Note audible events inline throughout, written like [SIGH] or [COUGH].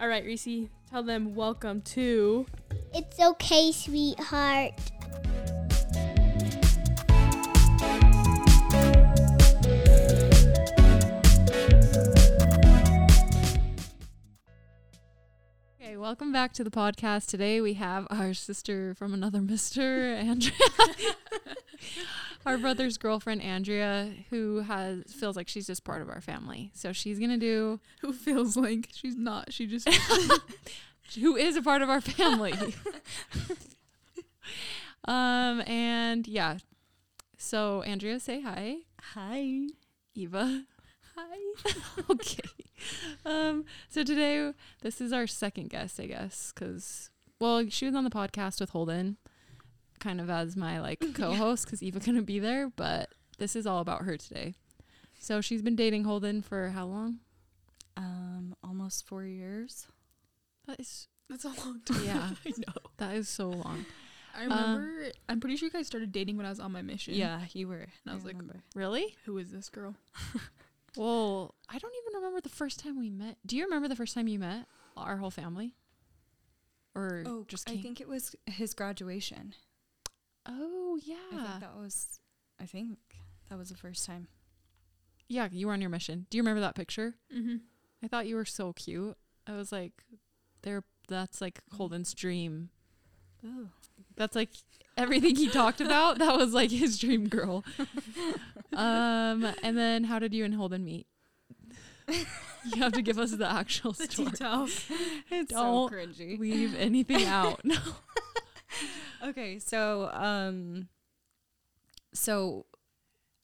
All right, Reese, tell them welcome to. It's okay, sweetheart. Okay, welcome back to the podcast. Today we have our sister from another [LAUGHS] Mister, Andrea. [LAUGHS] our brother's girlfriend, Andrea, who has feels like she's just part of our family. So she's gonna do [LAUGHS] Who feels like she's not? She just [LAUGHS] [LAUGHS] who is a part of our family. um, and yeah. So Andrea, say hi. hi. Eva. Hi. okay. Um, so today, this is our second guest, I guess, because, well, she was on the podcast with Holden, kind of as my like [LAUGHS] co host, because Eva couldn't be there, but this is all about her today. So she's been dating Holden for how long? Um, almost four years. That is, That's a long [LAUGHS] time. yeah, [LAUGHS] I know. that is so long. I remember. I'm pretty sure you guys started dating when I was on my mission. Yeah, you were. And I was like. Really? who is this girl? Well, I don't even remember the first time we met. Do you remember the first time you met our whole family? Or oh, just I came? think it was his graduation. Oh yeah. I think that was. I think that was the first time. Yeah, you were on your mission. Do you remember that picture? Mm-hmm. I thought you were so cute. I was like, there. That's like Holden's dream. Oh, That's like everything he talked about. That was like his dream girl. [LAUGHS] um, and then how did you and Holden meet? you have to give us the actual [LAUGHS] The story. details. [LAUGHS] it's Don't so cringy. Leave anything out. No. Okay, so um, so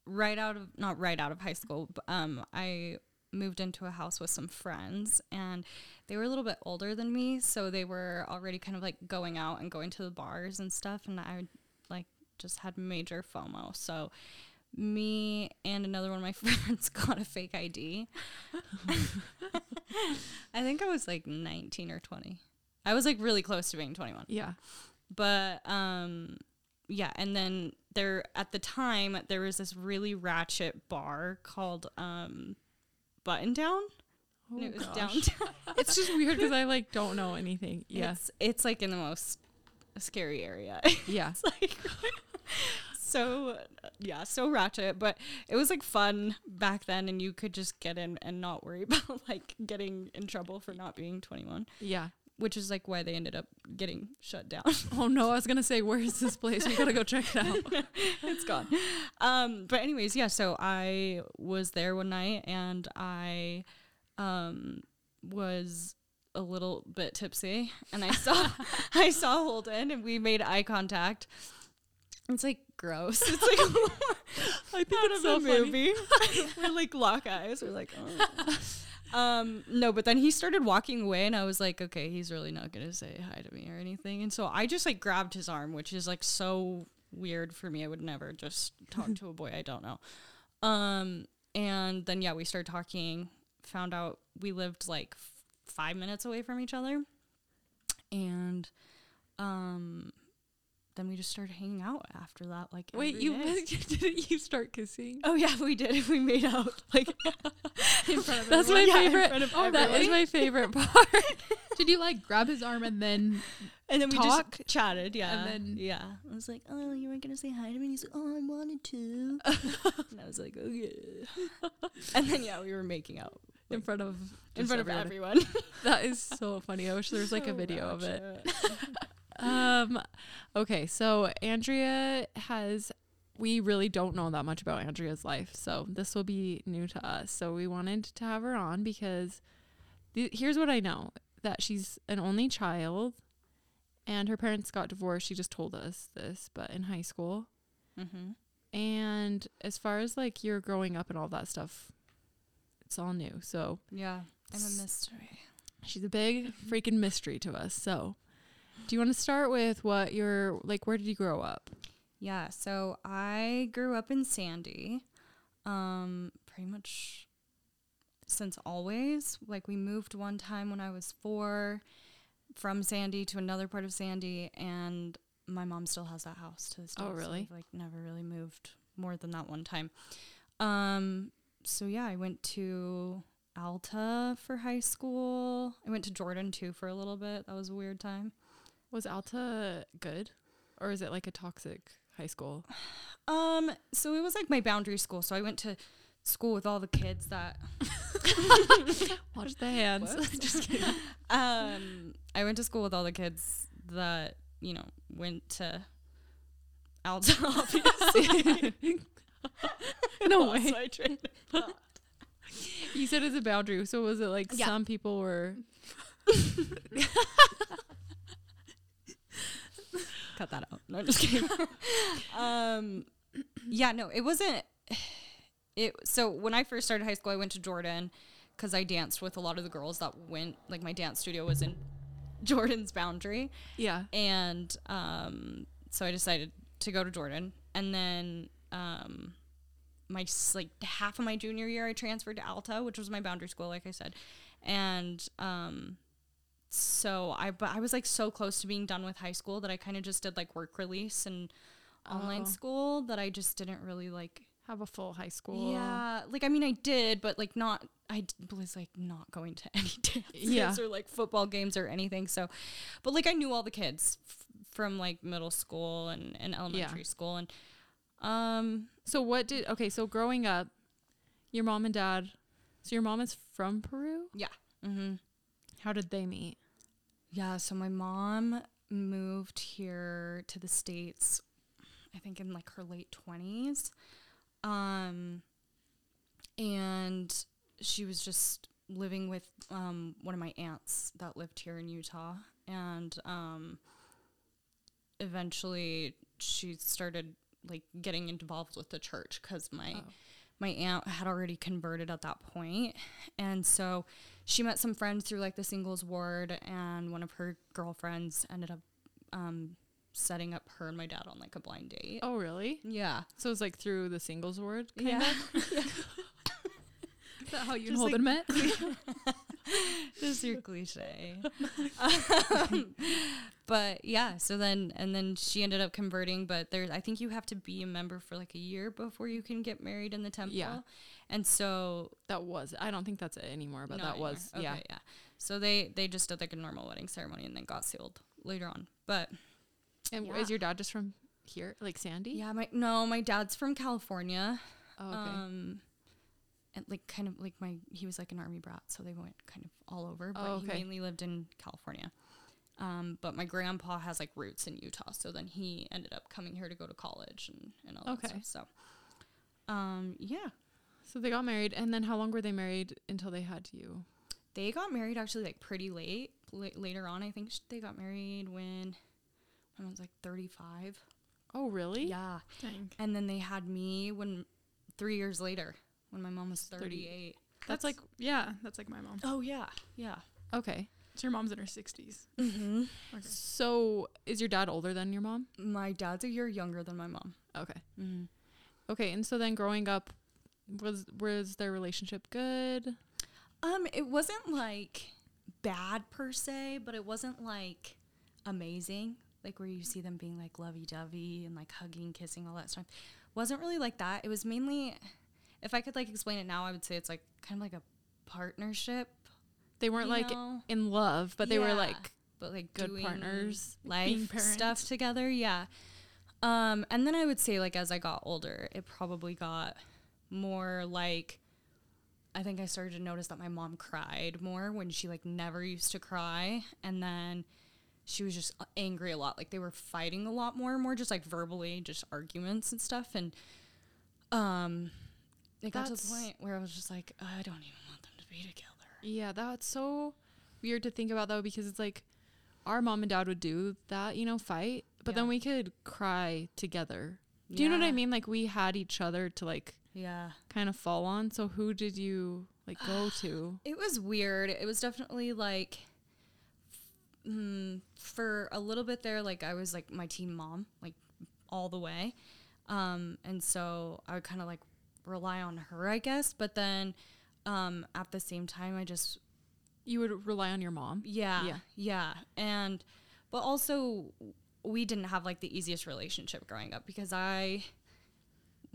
right out of not right out of high school, but, um, I moved into a house with some friends and they were a little bit older than me so they were already kind of like going out and going to the bars and stuff and i like just had major fomo. So me and another one of my [LAUGHS] friends got a fake id [LAUGHS] [LAUGHS] i think i was like 19 or 20 i was like really close to being 21 Yeah. But um yeah and then there at the time there was this really ratchet bar called um button down Oh, and it was gosh. downtown [LAUGHS] It's just weird because I like don't know anything. [LAUGHS] Yeah. it's it's like in the most scary area [LAUGHS] yeah. like so yeah so ratchet but it was like fun back then and you could just get in and not worry about like getting in trouble for not being 21 Yeah. Which is like why they ended up getting shut down [LAUGHS] Oh no, I was gonna say, where's this place? We gotta go check it out. [LAUGHS] it's gone. Um, but anyways, yeah. So I was there one night, and I um, was a little bit tipsy, and I saw [LAUGHS] I saw Holden, and we made eye contact. It's like gross. It's like I think out it's of so a funny. movie. We're like lock eyes. We're like, oh. Um, no. But then he started walking away, and I was like, okay, he's really not gonna say hi to me or anything. And so I just like grabbed his arm, which is like so weird for me. I would never just talk to a boy I don't know. Um, and then yeah, we started talking. Found out we lived like f- five minutes away from each other, and um. Then we just started hanging out after that. Like Wait, you [LAUGHS] didn't you start kissing? Oh yeah, we did. [LAUGHS] We made out like [LAUGHS] In front of That's everyone. my Yeah, in favorite. front of Oh, that is everyone. my favorite part. Did you like grab his arm and then and then we just chatted. Yeah, and then- yeah. I was like, "Oh, you weren't gonna say hi to me." And he's like, "Oh, I wanted to." and I was like, "Okay." and then yeah, we were making out in front of in just front of everyone. everyone. That is so funny. I wish there was like a So video of it. ratchet. Um okay, so Andrea has we really don't know that much about Andrea's life. So this will be new to us. So we wanted to have her on because th- here's what I know that she's an only child and her parents got divorced. She just told us this, but in high school. Mm-hmm. And as far as like your growing up and all that stuff, it's all new. So Yeah, I'm a mystery. she's a big freaking mystery to us. So do you want to start with what your like where did you grow up? Yeah, so I grew up in Sandy, um, pretty much since always. Like we moved one time when I was four from Sandy to another part of Sandy, and my mom still has that house to this day. Oh, so really? we've, like never really moved more than that one time. Um, so yeah, I went to Alta for high school, I went to Jordan too for a little bit. That was a weird time. Was Alta good, or is it like a toxic high school? Um, so it was like my boundary school. So I went to school with all the kids that [LAUGHS] Watch the hands. [LAUGHS] Just kidding. um I went to school with all the kids that, you know, went to Alta [LAUGHS] obviously. No way. my train of. You said it's a boundary, so was it like Yeah. some people were? Cut that out. No, I'm just kidding. [LAUGHS] um, yeah, no, it wasn't. It so when I first started high school, I went to Jordan because I danced with a lot of the girls that went. Like my dance studio was in [LAUGHS] Jordan's boundary, Yeah. and um, so I decided to go to Jordan, and then um, my like half of my junior year, I transferred to Alta, which was my boundary school, like I said, and um, so I but I was like so close to being done with high school that I kind of just did like work release and online Oh. school that I just didn't really like. Have a full high school. Yeah, like I mean I did, but like not. I d- was like not going to [LAUGHS] any dances Yeah. or like football games or anything. So, but like I knew all the kids f- from like middle school and, and elementary school and um So what did? Okay, so growing up, your mom and dad. So your mom is from Peru. yeah. Mm-hmm. How did they meet? Yeah, so my mom moved here to the states I think in like her late 20s. Um and she was just living with um one of my aunts that lived here in Utah and um eventually she started like getting involved with the church cuz my Oh. my aunt had already converted at that point and so she met some friends through like the singles ward and one of her girlfriends ended up um, setting up her and my dad on like a blind date Oh, really? yeah So it's like through the singles ward. Kind yeah Of? [LAUGHS] Is that how you Just and Holden met? [LAUGHS] just your cliche [LAUGHS] um, but yeah so then and then she ended up converting but there's i think you have to be a member for like a year before you can get married in the temple Yeah. and so That was. I don't think that's it anymore, but that anymore. was. Yeah. Yeah. So they they just did like a normal wedding ceremony and then got sealed later on. But And Yeah. is your dad just from here, like Sandy? yeah, my no, my dad's from California. Oh, okay. Um and like kind of like my he was like an army brat, so they went kind of all over, but Oh, he mainly lived in California. Um, but my grandpa has like roots in Utah, so then he ended up coming here to go to college and, and all that Okay. stuff. So um yeah. so they got married, and then how long were they married until they had you? They got married actually like pretty late. La- later on, I think sh- they got married when when I was like 35. Oh, really? Yeah. Dang. And then they had me when 3 years later when my mom was 30. 38. That's like yeah, that's like my mom. Oh yeah. Yeah. Okay. So your mom's in her sixties. Mhm. Okay. So is your dad older than your mom? My dad's a year younger than my mom. Okay. Mhm. Okay. And so then growing up, was was their relationship good? Um it wasn't like bad per se, but it wasn't like amazing. Like where you see them being like lovey-dovey and like hugging, kissing, all that stuff. Wasn't really like that. It was mainly if I could like explain it now, I would say it's like kind of like a partnership. They weren't like know? in love, but they were like but like good partners. life stuff together. Yeah. Um, and then I would say like as I got older, it probably got more like I think I started to notice that my mom cried more when she like never used to cry, and then she was just angry a lot. Like they were fighting a lot more, and more just like verbally, just arguments and stuff. And um, it got to the point where I was just like, I don't even want them to be together. Yeah, that's so weird to think about though because it's like our mom and dad would do that, you know, fight, but then we could cry together. Do you know what I mean? Like we had each other to like Yeah. kind of fall on. So who did you like go [SIGHS] to? It was weird. It was definitely like mm, for a little bit there like I was like my team mom like all the way. Um and so I would kind of like rely on her, I guess, but then um at the same time I just You would rely on your mom. yeah, Yeah. yeah. And but also we didn't have like the easiest relationship growing up because I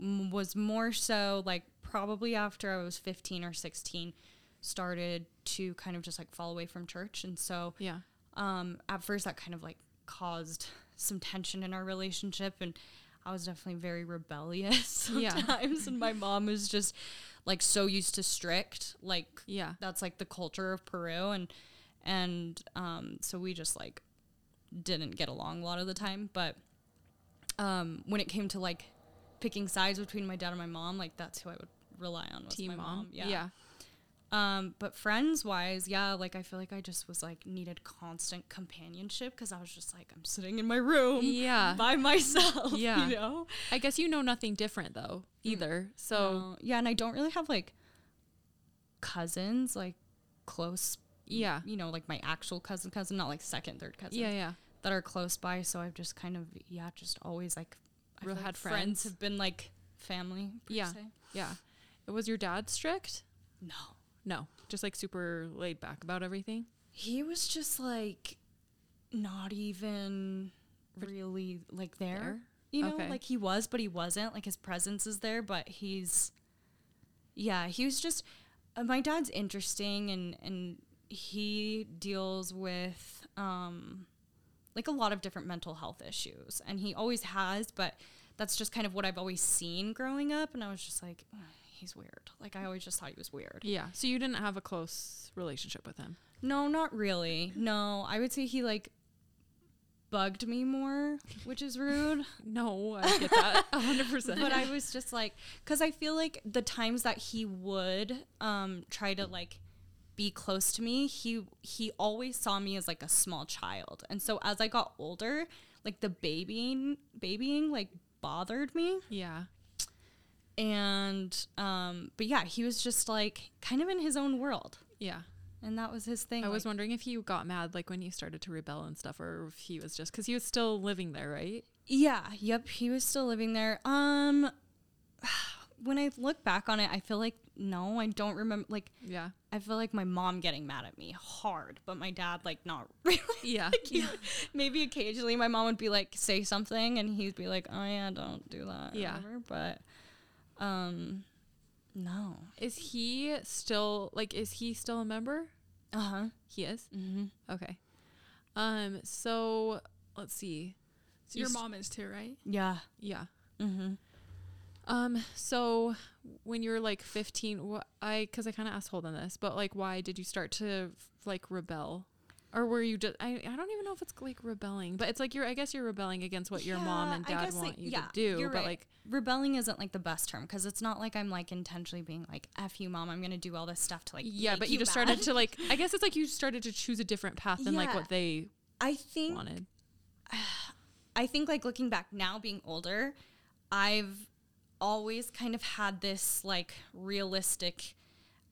m- was more so like probably after I was 15 or 16 started to kind of just like fall away from church. And so Yeah. um, at first that kind of like caused some tension in our relationship and I was definitely very rebellious [LAUGHS] Yeah. sometimes and my mom was just like so used to strict like Yeah. that's like the culture of Peru and and um so we just like didn't get along a lot of the time but um when it came to like picking sides between my dad and my mom like that's who I would rely on was Team my mom. mom, Yeah. yeah um, but friends wise, yeah, like I feel like I just was like needed constant companionship because I was just like I'm sitting in my room Yeah. [LAUGHS] by myself. Yeah. you know. I guess you know nothing different though either. So Uh, yeah, and I don't really have like cousins like close. yeah. You know, like my actual cousin, cousin, not like second, third cousin. Yeah. Yeah. that are close by. So I've just kind of yeah, just always like I Real had like friends. have been like family. Per Yeah. se. Yeah. Was your dad strict? No. No. Just like super laid back about everything. He was just like not even really like there. There? You know, Okay. like he was, but he wasn't. Like his presence is there, but he's yeah, he was just uh, my dad's interesting and and he deals with um like a lot of different mental health issues and he always has, but that's just kind of what I've always seen growing up and I was just like "Ugh, he's weird. Like I always just thought he was weird. Yeah. So you didn't have a close relationship with him. No, not really. No, I would say he like bugged me more, which is rude. [LAUGHS] No, I get that. [LAUGHS] A hundred percent. but I was just like, because I feel like the times that he would um try to like be close to me, he he always saw me as like a small child, and so as I got older, like the babying babying like bothered me, Yeah. And um, but yeah, he was just like kind of in his own world, Yeah. and that was his thing. I was wondering if he got mad like when you started to rebel and stuff or if he was just cuz he was still living there, right? Yeah, yep, he was still living there. Um [SIGHS] when I look back on it, I feel like no, I don't remember like Yeah. I feel like my mom getting mad at me hard, but my dad like not [LAUGHS] really. Yeah. Like, he- Maybe occasionally my mom would be like say something and he'd be like, "Oh yeah, don't do that." Yeah. whatever, but um no. Is he still like is he still a member? Uh-huh. He is. Mhm. Okay. Um so let's see. So Your you mom is too, right? Yeah. Yeah. Mhm. Um so when you were like 15 what I cuz I kind of asked Holden this, but like why did you start to like rebel? Or were you just I, I don't even know if it's like rebelling, but it's like you're I guess you're rebelling against what your mom and dad want like, you yeah, to do, but right. like rebelling isn't like the best term because it's not like I'm like intentionally being like "f you, mom," I'm gonna do all this stuff to like. yeah, but you, just mad. started to like [LAUGHS] I guess it's like you started to choose a different path than like what they I think wanted. [SIGHS] I think like looking back now, being older, I've always kind of had this like realistic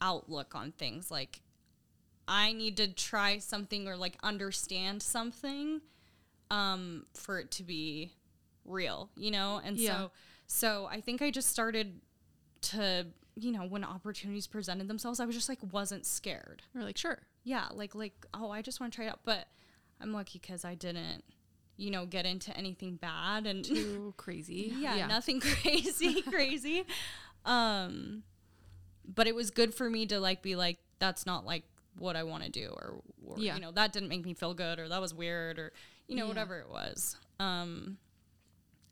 outlook on things. Like I need to try something or like understand something um for it to be real, you know? And Yeah. so so I think I just started to, you know, when opportunities presented themselves, I was just like wasn't scared. We're like, sure. Yeah, like like oh, I just want to try it out, but I'm lucky cuz I didn't you know, get into anything bad and Too [LAUGHS] crazy. yeah, nothing [LAUGHS] crazy, [LAUGHS] crazy. Um, but it was good for me to like be like, that's not like what I want to do, or, or Yeah. you know, that didn't make me feel good, or that was weird, or you know, Yeah. whatever it was. Um,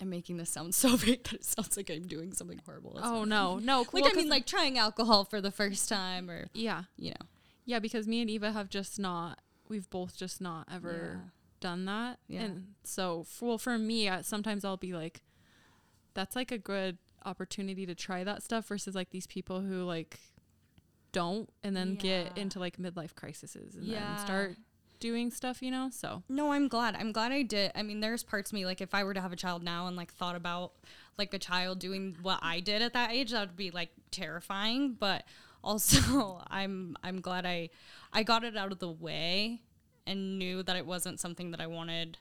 I'm making this sound [LAUGHS] so big that it sounds like I'm doing something horrible. Oh no, no. [LAUGHS] like well, I mean, like trying alcohol for the first time, or yeah, you know, yeah. Because me and Eva have just not. We've both just not ever Yeah. done that. Yeah. And so, for, well, for me, uh, sometimes I'll be like, that's like a good opportunity to try that stuff versus like these people who like don't and then get into like midlife crises and Yeah. then start doing stuff, you know? So, No, I'm glad. I'm glad I did. I mean, there's parts of me like if I were to have a child now and like thought about like a child doing what I did at that age, that would be like terrifying. But also, [LAUGHS] I'm I'm glad I I got it out of the way and knew that it wasn't something that I wanted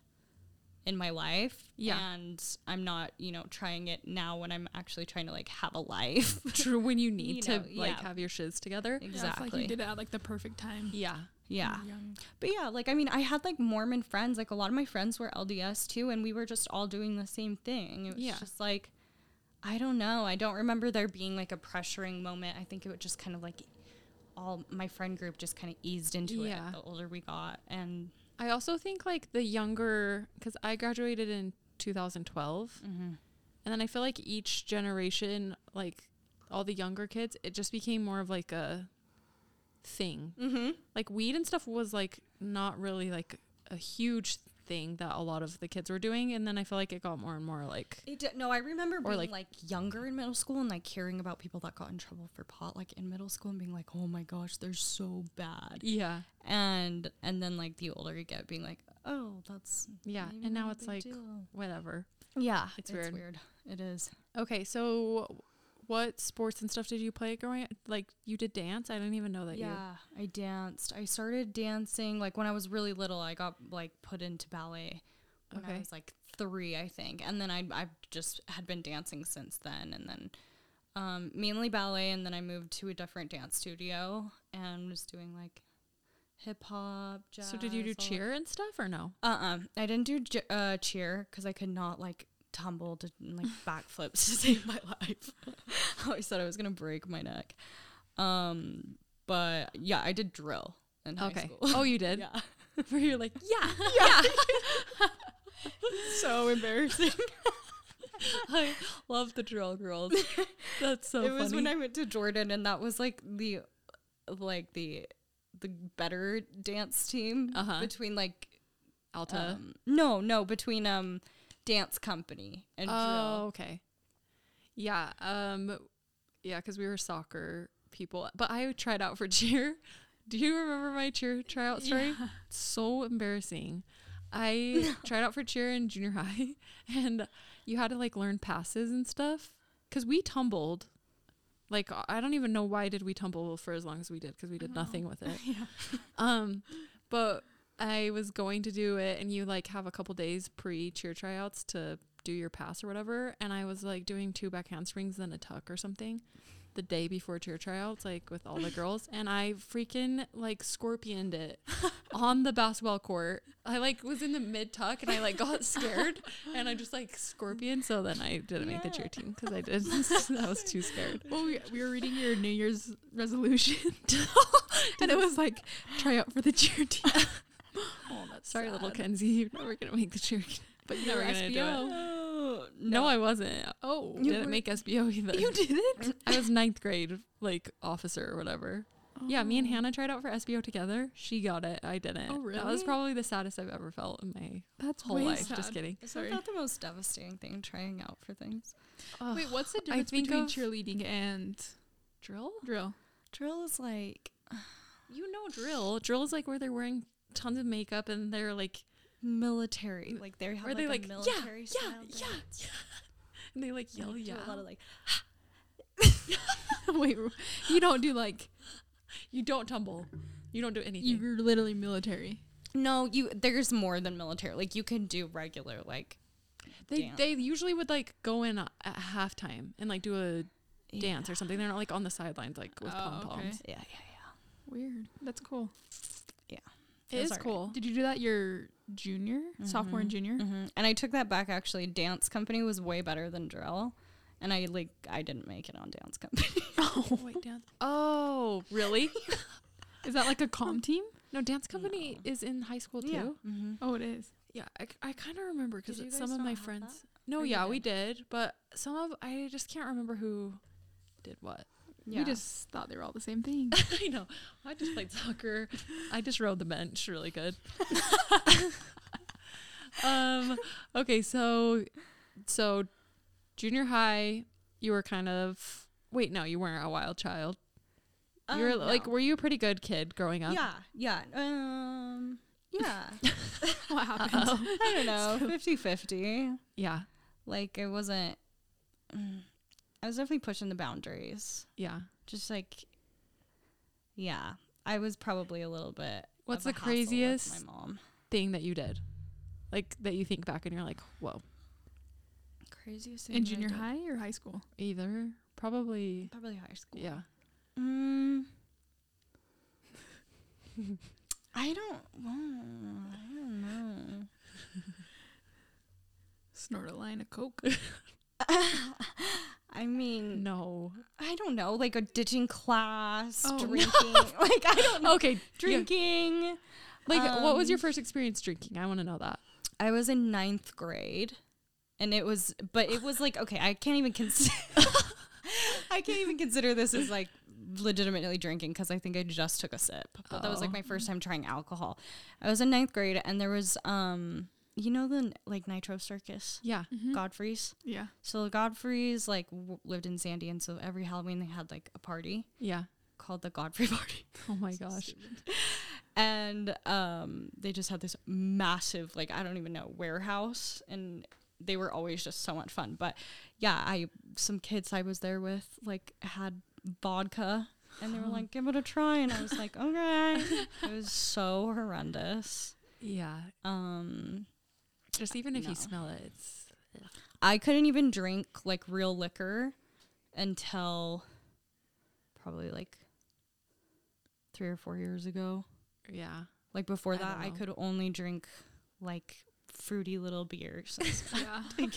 in my life. Yeah. And I'm not, you know, trying it now when I'm actually trying to like have a life. [LAUGHS] true when you need You to know, like yeah. have your shiz together. Yeah, exactly. like you did it at like the perfect time. Yeah. yeah. But yeah, like I mean, I had like Mormon friends. Like a lot of my friends were LDS too, and we were just all doing the same thing. It was Yeah. just like, I don't know. I don't remember there being like a pressuring moment. I think it would just kind of like all my friend group just kind of eased into Yeah. it the older we got, and I also think like the younger, because I graduated in 2012, and then I feel like each generation, like all the younger kids, it just became more of like a thing. mm-hmm. Like weed and stuff was like not really like a huge thing that a lot of the kids were doing, and then I feel like it got more and more like It d- no, I remember being like- like, younger in middle school and like hearing about people that got in trouble for pot like in middle school and being like, oh my gosh, they're so bad. yeah, And and then like the older you get, being like, oh, that's yeah, and now it's like deal. whatever. yeah, it's it's, weird. weird. It is. Okay, so what sports and stuff did you play growing? up? Like you did dance? I didn't even know that you. Yeah, I danced. I started dancing like when I was really little. I got like put into ballet when Okay. I was like three, I think, and then I I just had been dancing since then, and then um, mainly ballet, and then I moved to a different dance studio and was doing like hip hop. So did you do cheer and stuff or no? Uh uh I didn't do j- uh, cheer because I could not like tumble to like backflips [LAUGHS] to save my life. [LAUGHS] I always thought I was gonna break my neck. Um, but yeah, I did drill in high Okay. school. Oh, you did. [LAUGHS] yeah, Where you're like, yeah, Yeah. so embarrassing. I love the drill girls. That's so it was when I went to Jordan, and that was like the like the the better dance team Uh-huh. between like Alta. um, no no between um dance company and drill. oh, drill. okay. Yeah. Um. Yeah, because we were soccer people, but I tried out for [LAUGHS] cheer. Do you remember my cheer tryout story? So embarrassing. I [LAUGHS] tried out for cheer in junior high, [LAUGHS] and you had to like learn passes and stuff. Cause we tumbled. Like I don't even know why did we tumble for as long as we did because we did nothing with it. yeah. Um, but I was going to do it, and you like have a couple days pre cheer tryouts to do your pass or whatever. And I was like doing two back handsprings, then a tuck or something, the day before cheer tryouts, like with all the [LAUGHS] girls, and I freaking like scorpioned it [LAUGHS] on the basketball court. I like was in the mid tuck, and I like got scared, and I just like scorpion. So then I didn't make the cheer team because I did. [LAUGHS] I was too scared. Well, we, we were reading your New Year's resolution, and it was like try out for the cheer team. Oh, that's Sorry, little. Kenzie, you're never gonna make the cheer. [LAUGHS] But Never you're gonna do it. SBO. Oh, No, I wasn't. Oh, you didn't were- make SBO either. you didn't. [LAUGHS] I was ninth grade, like officer or whatever. Yeah, me and oh. Hannah tried out for SBO together. She got it. I didn't. Oh, really? That was probably the saddest I've ever felt in my That's whole life. sad. Just kidding. Isn't Sorry. that the most devastating thing? Trying out for things. Wait, what's the difference between cheerleading and drill? drill? Drill is like [SIGHS] You know drill. Drill is like where they're wearing tons of makeup and they're like, military. Like they have Are like they like, yeah, military yeah, style yeah, dance. yeah. [LAUGHS] and they like They, yell, yeah. a lot of like [LAUGHS] Wait, you don't do like you don't tumble. You don't do anything. you're literally military. no, you. There's more than military. Like you can do regular like they dance. they usually would like go in at halftime and like do a dance or something. They're not like on the sidelines like with Oh, pom poms. okay. Yeah, yeah, Weird. That's cool. It That's is cool. Did you do that your junior, sophomore, and junior? yeah. hmm And I took that back. Actually, dance company was way better than drill. And I like I didn't make it on dance company. [LAUGHS] Oh, wait, dance. Oh, really? [LAUGHS] Is that like a com team? No, dance company is in high school too. Mm-hmm. Oh, it is. Yeah, I, I kind of remember because some of my friends. that? No, Or you yeah, we did? did, but some of I just can't remember who did what. Yeah. We just thought they were all the same thing. [LAUGHS] I know. I just played soccer. I just rode the bench really good. [LAUGHS] um. Okay, so so junior high, you were kind of wait. No, you weren't a wild child. You were like, were you a pretty good kid growing up? yeah, yeah. Um, yeah. [LAUGHS] what happened? I don't know, 50-50. Yeah. Like it wasn't. mm, I was definitely pushing the boundaries. Yeah. Just like, yeah, I was probably a little bit. What's of the hassle craziest- My mom. Thing that you did, like that you think back and you're like, whoa. Craziest thing In that I junior did? high or high school? Either probably. Probably high school. Yeah. Mm. [LAUGHS] I don't. mm, I don't know. [LAUGHS] Snort a line of coke. [LAUGHS] [LAUGHS] I mean, No. I don't know, like a ditching class, Oh, no. drinking. [LAUGHS] like I don't know, Okay. Drink. drinking. Like, what was your Um, first experience drinking? I want to know that. I was in ninth grade, and it was, but it was like okay, I can't even consider. [LAUGHS] I can't even consider this as like legitimately drinking because I think I just took a sip. But that was like Oh. my first time trying alcohol. I was in ninth grade, and there was um, you know the like Nitro Circus, Yeah. Mhm. Godfrey's. Yeah. So Godfrey's like w- lived in Sandy, and so every Halloween they had like a party Yeah. called the Godfrey [LAUGHS] Party. Oh my gosh. and um they just had this massive like i don't even know warehouse and they were always just so much fun but yeah i some kids i was there with like had vodka and they were like give it a try and i was like [LAUGHS] okay it was so horrendous Yeah. um Just even if No. you smell it, it's. i couldn't even drink like real liquor until probably like three or four years ago Yeah. Like before I that, I could only drink like fruity little beers. [LAUGHS] [LAUGHS] Yeah. [LAUGHS]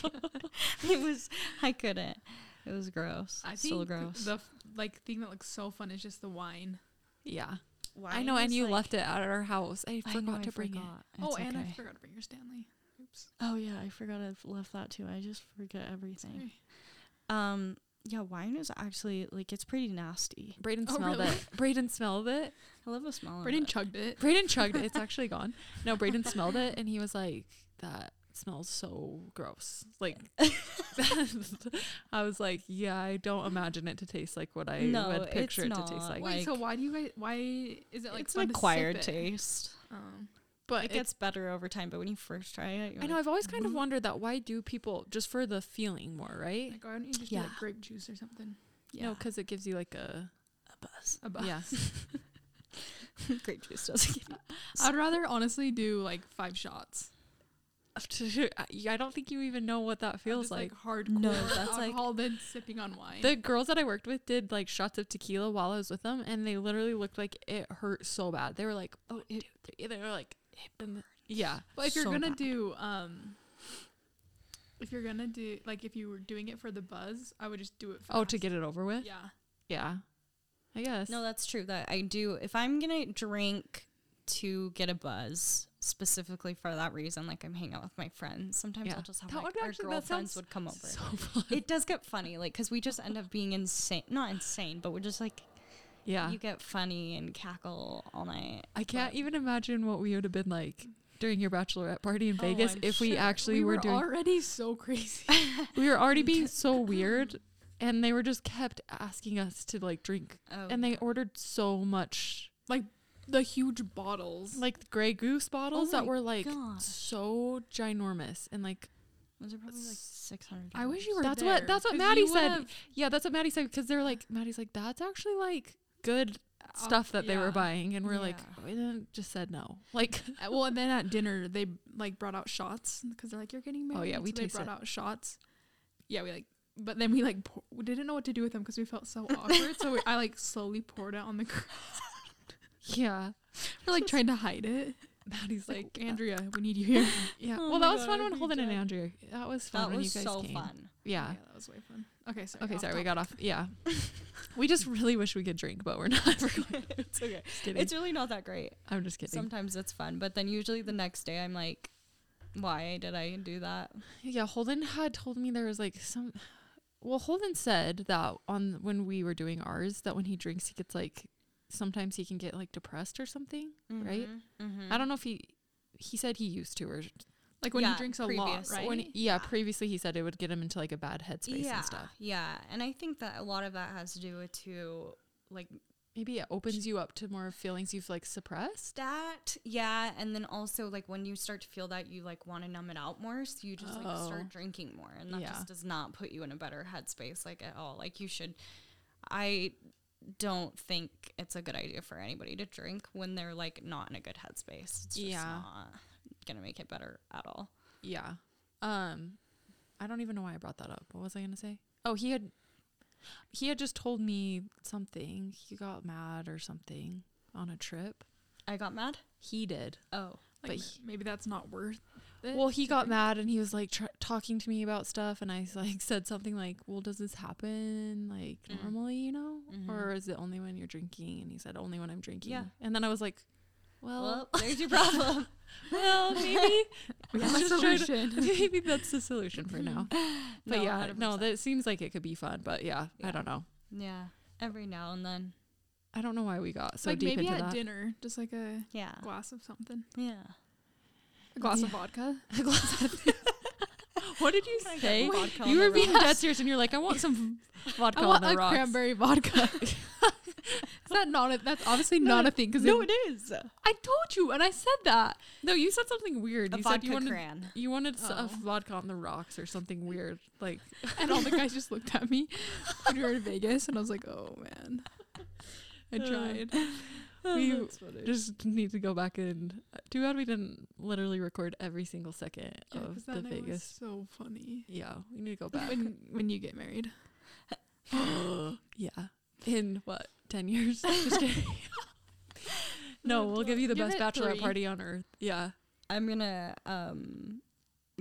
it was I couldn't. It was gross. I think Still gross. the f- like thing that looks so fun is just the wine. Yeah. I know, and you left it at our house. I I forgot know, I to bring forgot. oh, It's and I forgot to bring your Stanley. Oops. Oh yeah, I forgot I left that too. I just forget everything. Sorry. Um, yeah, wine is actually like it's pretty nasty. it. Braden Oh, smelled really? it. [LAUGHS] Braden smelled it. I love the smell. Braden of it. chugged it. Braden chugged it. It's [LAUGHS] actually gone. No, Braden smelled it and he was like, that smells so gross. Like, [LAUGHS] I was like, yeah, I don't imagine it to taste like what I No, would picture it to taste like. Wait, so why do you guys? Why is it like it's fun an to sip acquired it? taste. Um, but It it gets better over time, but when you first try it, you're I know. like, I've always kind of wondered that. Why do people just for the feeling more, right? like why don't you just Yeah. do like grape juice or something? Yeah. No, because it gives you like a a buzz. A buzz. yeah. [LAUGHS] Grape juice doesn't give you [LAUGHS] I'd rather honestly do like five shots. [LAUGHS] I don't think you even know what that feels just, like. hardcore No, that's like- alcohol, then sipping on wine. The girls that I worked with did like shots of tequila while I was with them, and they literally looked like it hurt so bad. They were like, "Oh, oh it," they were like, and the- "Yeah, but if you're gonna bad. do um, if you're gonna do like if you were doing it for the buzz, I would just do it. oh, to get it over with." yeah. Yeah, I guess. No, that's true. That I do. If I'm gonna drink to get a buzz, specifically for that reason, like I'm hanging out with my friends, sometimes Yeah. I'll just have That like would our actually- girlfriends would come over. so [LAUGHS] fun. it does get funny, like because we just end up being insane. Not insane, but we're just like yeah, you get funny and cackle all night. I can't even imagine what we would have been like during your bachelorette party in Oh, Vegas I'm if we sure. actually we were, were doing. already so crazy. [LAUGHS] we were already being [LAUGHS] so weird, and they were just kept asking us to like drink, Oh, and they ordered so much like the huge bottles. like the Grey Goose bottles oh that were like gosh. so ginormous and like was it probably like six hundred? I wish you were. That's there, what- that's what Maddie said. yeah that's what Maddie said because they're like Maddie's like that's actually like good stuff that they were buying and we're like Yeah. we then just said no [LAUGHS] like Uh, well, and then at dinner they like brought out shots because they're like, "You're getting married." Oh, yeah, we so they brought it. out shots. Yeah, we like, but then we like pour, we didn't know what to do with them because we felt so awkward. so we, I like slowly poured it on the [LAUGHS] ground. yeah We're like trying to hide it. Maddie's like [LAUGHS] Like Andrea, we need you here. [LAUGHS] yeah Oh well that was God, fun when Holden and Andrea. That was fun That when was you guys so came fun. yeah that was way fun. Okay, sorry. okay sorry we got off yeah [LAUGHS] we just really wish we could drink but we're not it's okay. just kidding It's really not that great. I'm just kidding Sometimes it's fun, but then usually the next day I'm like, why did I do that? Yeah, Holden had told me there was like some. Well, Holden said that on when we were doing ours, that when he drinks, he gets like sometimes he can get like depressed or something, right? Mm-hmm. I don't know if he. He said he used to, or Like when Yeah, he drinks a lot, right? when he, yeah, previously he said it would get him into like a bad headspace yeah, and stuff. Yeah, and I think that a lot of that has to do with too, like Maybe it opens you up to more feelings you've like suppressed. that. Yeah, and then also like when you start to feel that you like want to numb it out more, so you just like Oh. start drinking more, and that Yeah. just does not put you in a better headspace like at all. Like you should. I don't think it's a good idea for anybody to drink when they're like not in a good headspace. It's just Yeah. not gonna make it better at all. Yeah. Um, I don't even know why I brought that up. What was I gonna say? Oh, he had. He had just told me something. He got mad or something on a trip. I got mad. He did. Oh, like but maybe that's not worth it. Well, he got mad and he was like tr- talking to me about stuff and I [LAUGHS] like said something like, "Well, does this happen like Mm. normally, you know? Mhm. Or is it only when you're drinking?" And he said, "Only when I'm drinking." Yeah. And then I was like, "Well, Well, [LAUGHS] there's your problem. [LAUGHS] well, maybe We have a Let's just try to- solution. maybe that's the solution for now." But No, yeah, no, 100%. that seems like it could be fun, but yeah, I don't know. yeah, every now and then. I don't know why we got so like deep maybe into at that. dinner, just like a Yeah, glass of something, yeah. a glass Yeah. of vodka. A glass of- what did you say? You were being dead serious, and you're like, "I want some [LAUGHS] vodka I on want the a rocks." cranberry vodka. [LAUGHS] [LAUGHS] Is that not a, that's obviously not a thing because No, it is. I told you and I said that. No, you said something weird. A you said you wanted cran. you wanted s- a Oh. vodka on the rocks or something weird. Like And all the guys just looked at me when we were in Vegas, and I was like, "Oh man, I tried." We just need to go back and too bad we didn't literally record every single second Yeah, of the Vegas. so funny. Yeah, we need to go [LAUGHS] back. When when you get married, [GASPS] [GASPS] yeah, in what ten years? [LAUGHS] [LAUGHS] Just kidding. no, we'll give you the Give best bachelorette three. party on earth. Yeah. I'm gonna um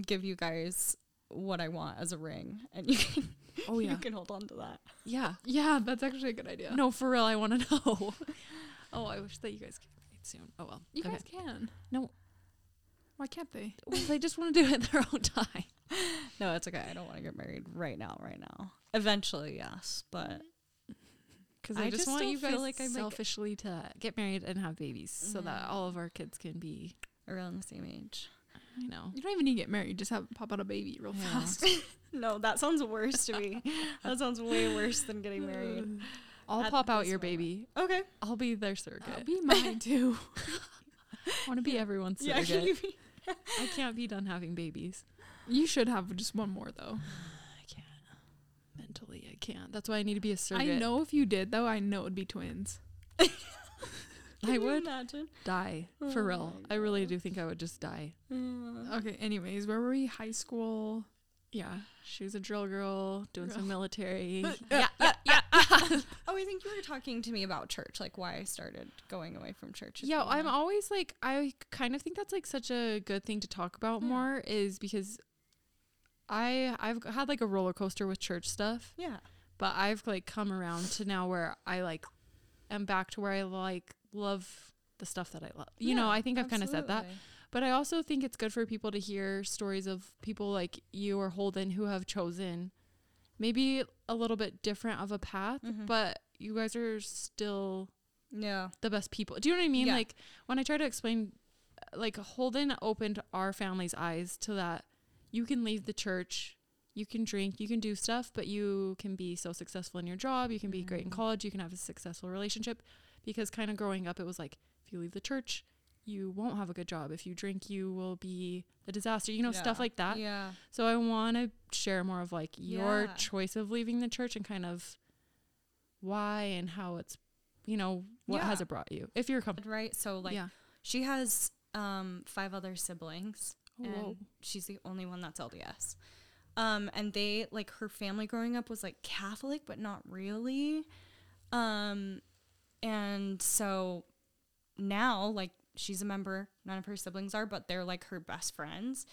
give you guys what I want as a ring, and you can Oh you yeah. can hold on to that. Yeah. yeah, that's actually a good idea. No, for real, I want to know. Oh, I wish that you guys get married soon. Oh well. you okay. guys can. No. why can't they? [LAUGHS] Well, they just want to do it [LAUGHS] their own time. No, it's okay. I don't want to get married right now. Right now, eventually, yes, but [LAUGHS] Because I I, just, want you feel guys like I'm, like- selfishly to get married and have babies, so that mm-hmm. all of our kids can be. around the same age. I know. You don't even need to get married. Just have pop out a baby real Yeah. fast. No, that sounds worse to me. that sounds way worse than getting married. [SIGHS] I'll pop out your moment. baby. Okay. I'll be their surrogate. I'll be mine [LAUGHS] too. I want to be everyone's Yeah. surrogate. can I can't be done having babies. You should have just one more though. [SIGHS] I can't. Mentally, I can't. That's why I need to be a surrogate. I know if you did though, I know it'd be twins. [LAUGHS] [LAUGHS] I would imagine. die for Oh real. I really do think I would just die. Okay. Anyways, where were we? High school. Yeah, she was a drill girl doing some military. [LAUGHS] yeah, yeah, yeah. [LAUGHS] Oh, I think you were talking to me about church, like why I started going away from church. Yeah, well. I'm always like I kind of think that's like such a good thing to talk about Yeah. more is because I I've had like a roller coaster with church stuff, Yeah. but I've like come around to now where I like am back to where I like love the stuff that I love. You know, I think I've kind of said that. But I also think it's good for people to hear stories of people like you or Holden who have chosen maybe a little bit different of a path, Mhm. but you guys are still Yeah. the best people. Do you know what I mean? Yeah. Like when I try to explain, like Holden opened our family's eyes to that you can leave the church, you can drink, you can do stuff, but you can be so successful in your job, you can be great in Mhm. college, you can have a successful relationship. Because kind of growing up, it was like if you leave the church, you won't have a good job. If you drink, you will be a disaster. You know, stuff like that. Yeah. So I want to share more of like your Yeah. choice of leaving the church and kind of why and how it's, you know, what Yeah. has it brought you? If you're comfortable. Right. So like yeah. she has um five other siblings. Oh, and whoa. she's the only one that's LDS. Um, and they like her family growing up was like Catholic, but not really. Um, and so now like she's a member. None of her siblings are, but they're like her best friends.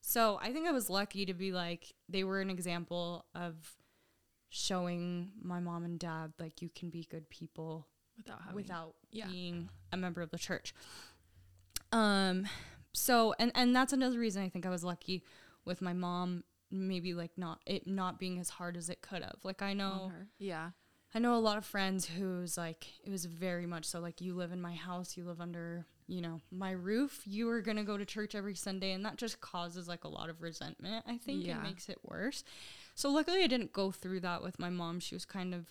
So I think I was lucky to be like they were an example of showing my mom and dad like you can be good people Without having. without yeah. being a member of the church. Um so and and that's another reason I think I was lucky with my mom maybe like not it not being as hard as it could have. Like I know her. Yeah. I know a lot of friends who's like it was very much so like you live in my house, you live under, you know, my roof, you are going to go to church every Sunday and that just causes like a lot of resentment. I think Yeah. it makes it worse. So luckily I didn't go through that with my mom. She was kind of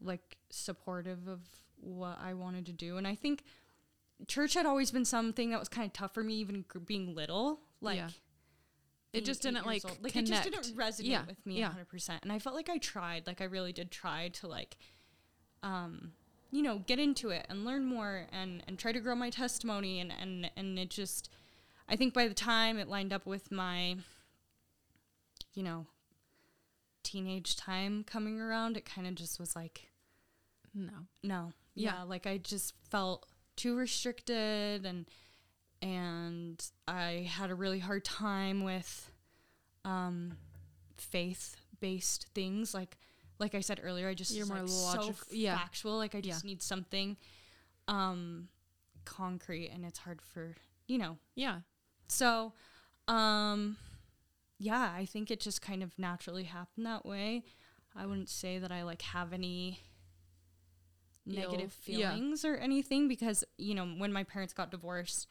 like supportive of what I wanted to do and I think church had always been something that was kind of tough for me even gr- being little. Like Yeah. It just didn't like old. like connect. it just didn't resonate Yeah, with me yeah. 100% and i felt like i tried like i really did try to like um you know get into it and learn more and and try to grow my testimony and and and it just i think by the time it lined up with my you know teenage time coming around it kind of just was like No. no Yeah. yeah. like i just felt too restricted and and i had a really hard time with um faith based things like like I said earlier I just You're like more so logic- yeah. factual like I just need something um concrete and it's hard for you know Yeah. so um yeah I think it just kind of naturally happened that way I wouldn't say that I like have any negative Ill- yeah. feelings or anything because you know when my parents got divorced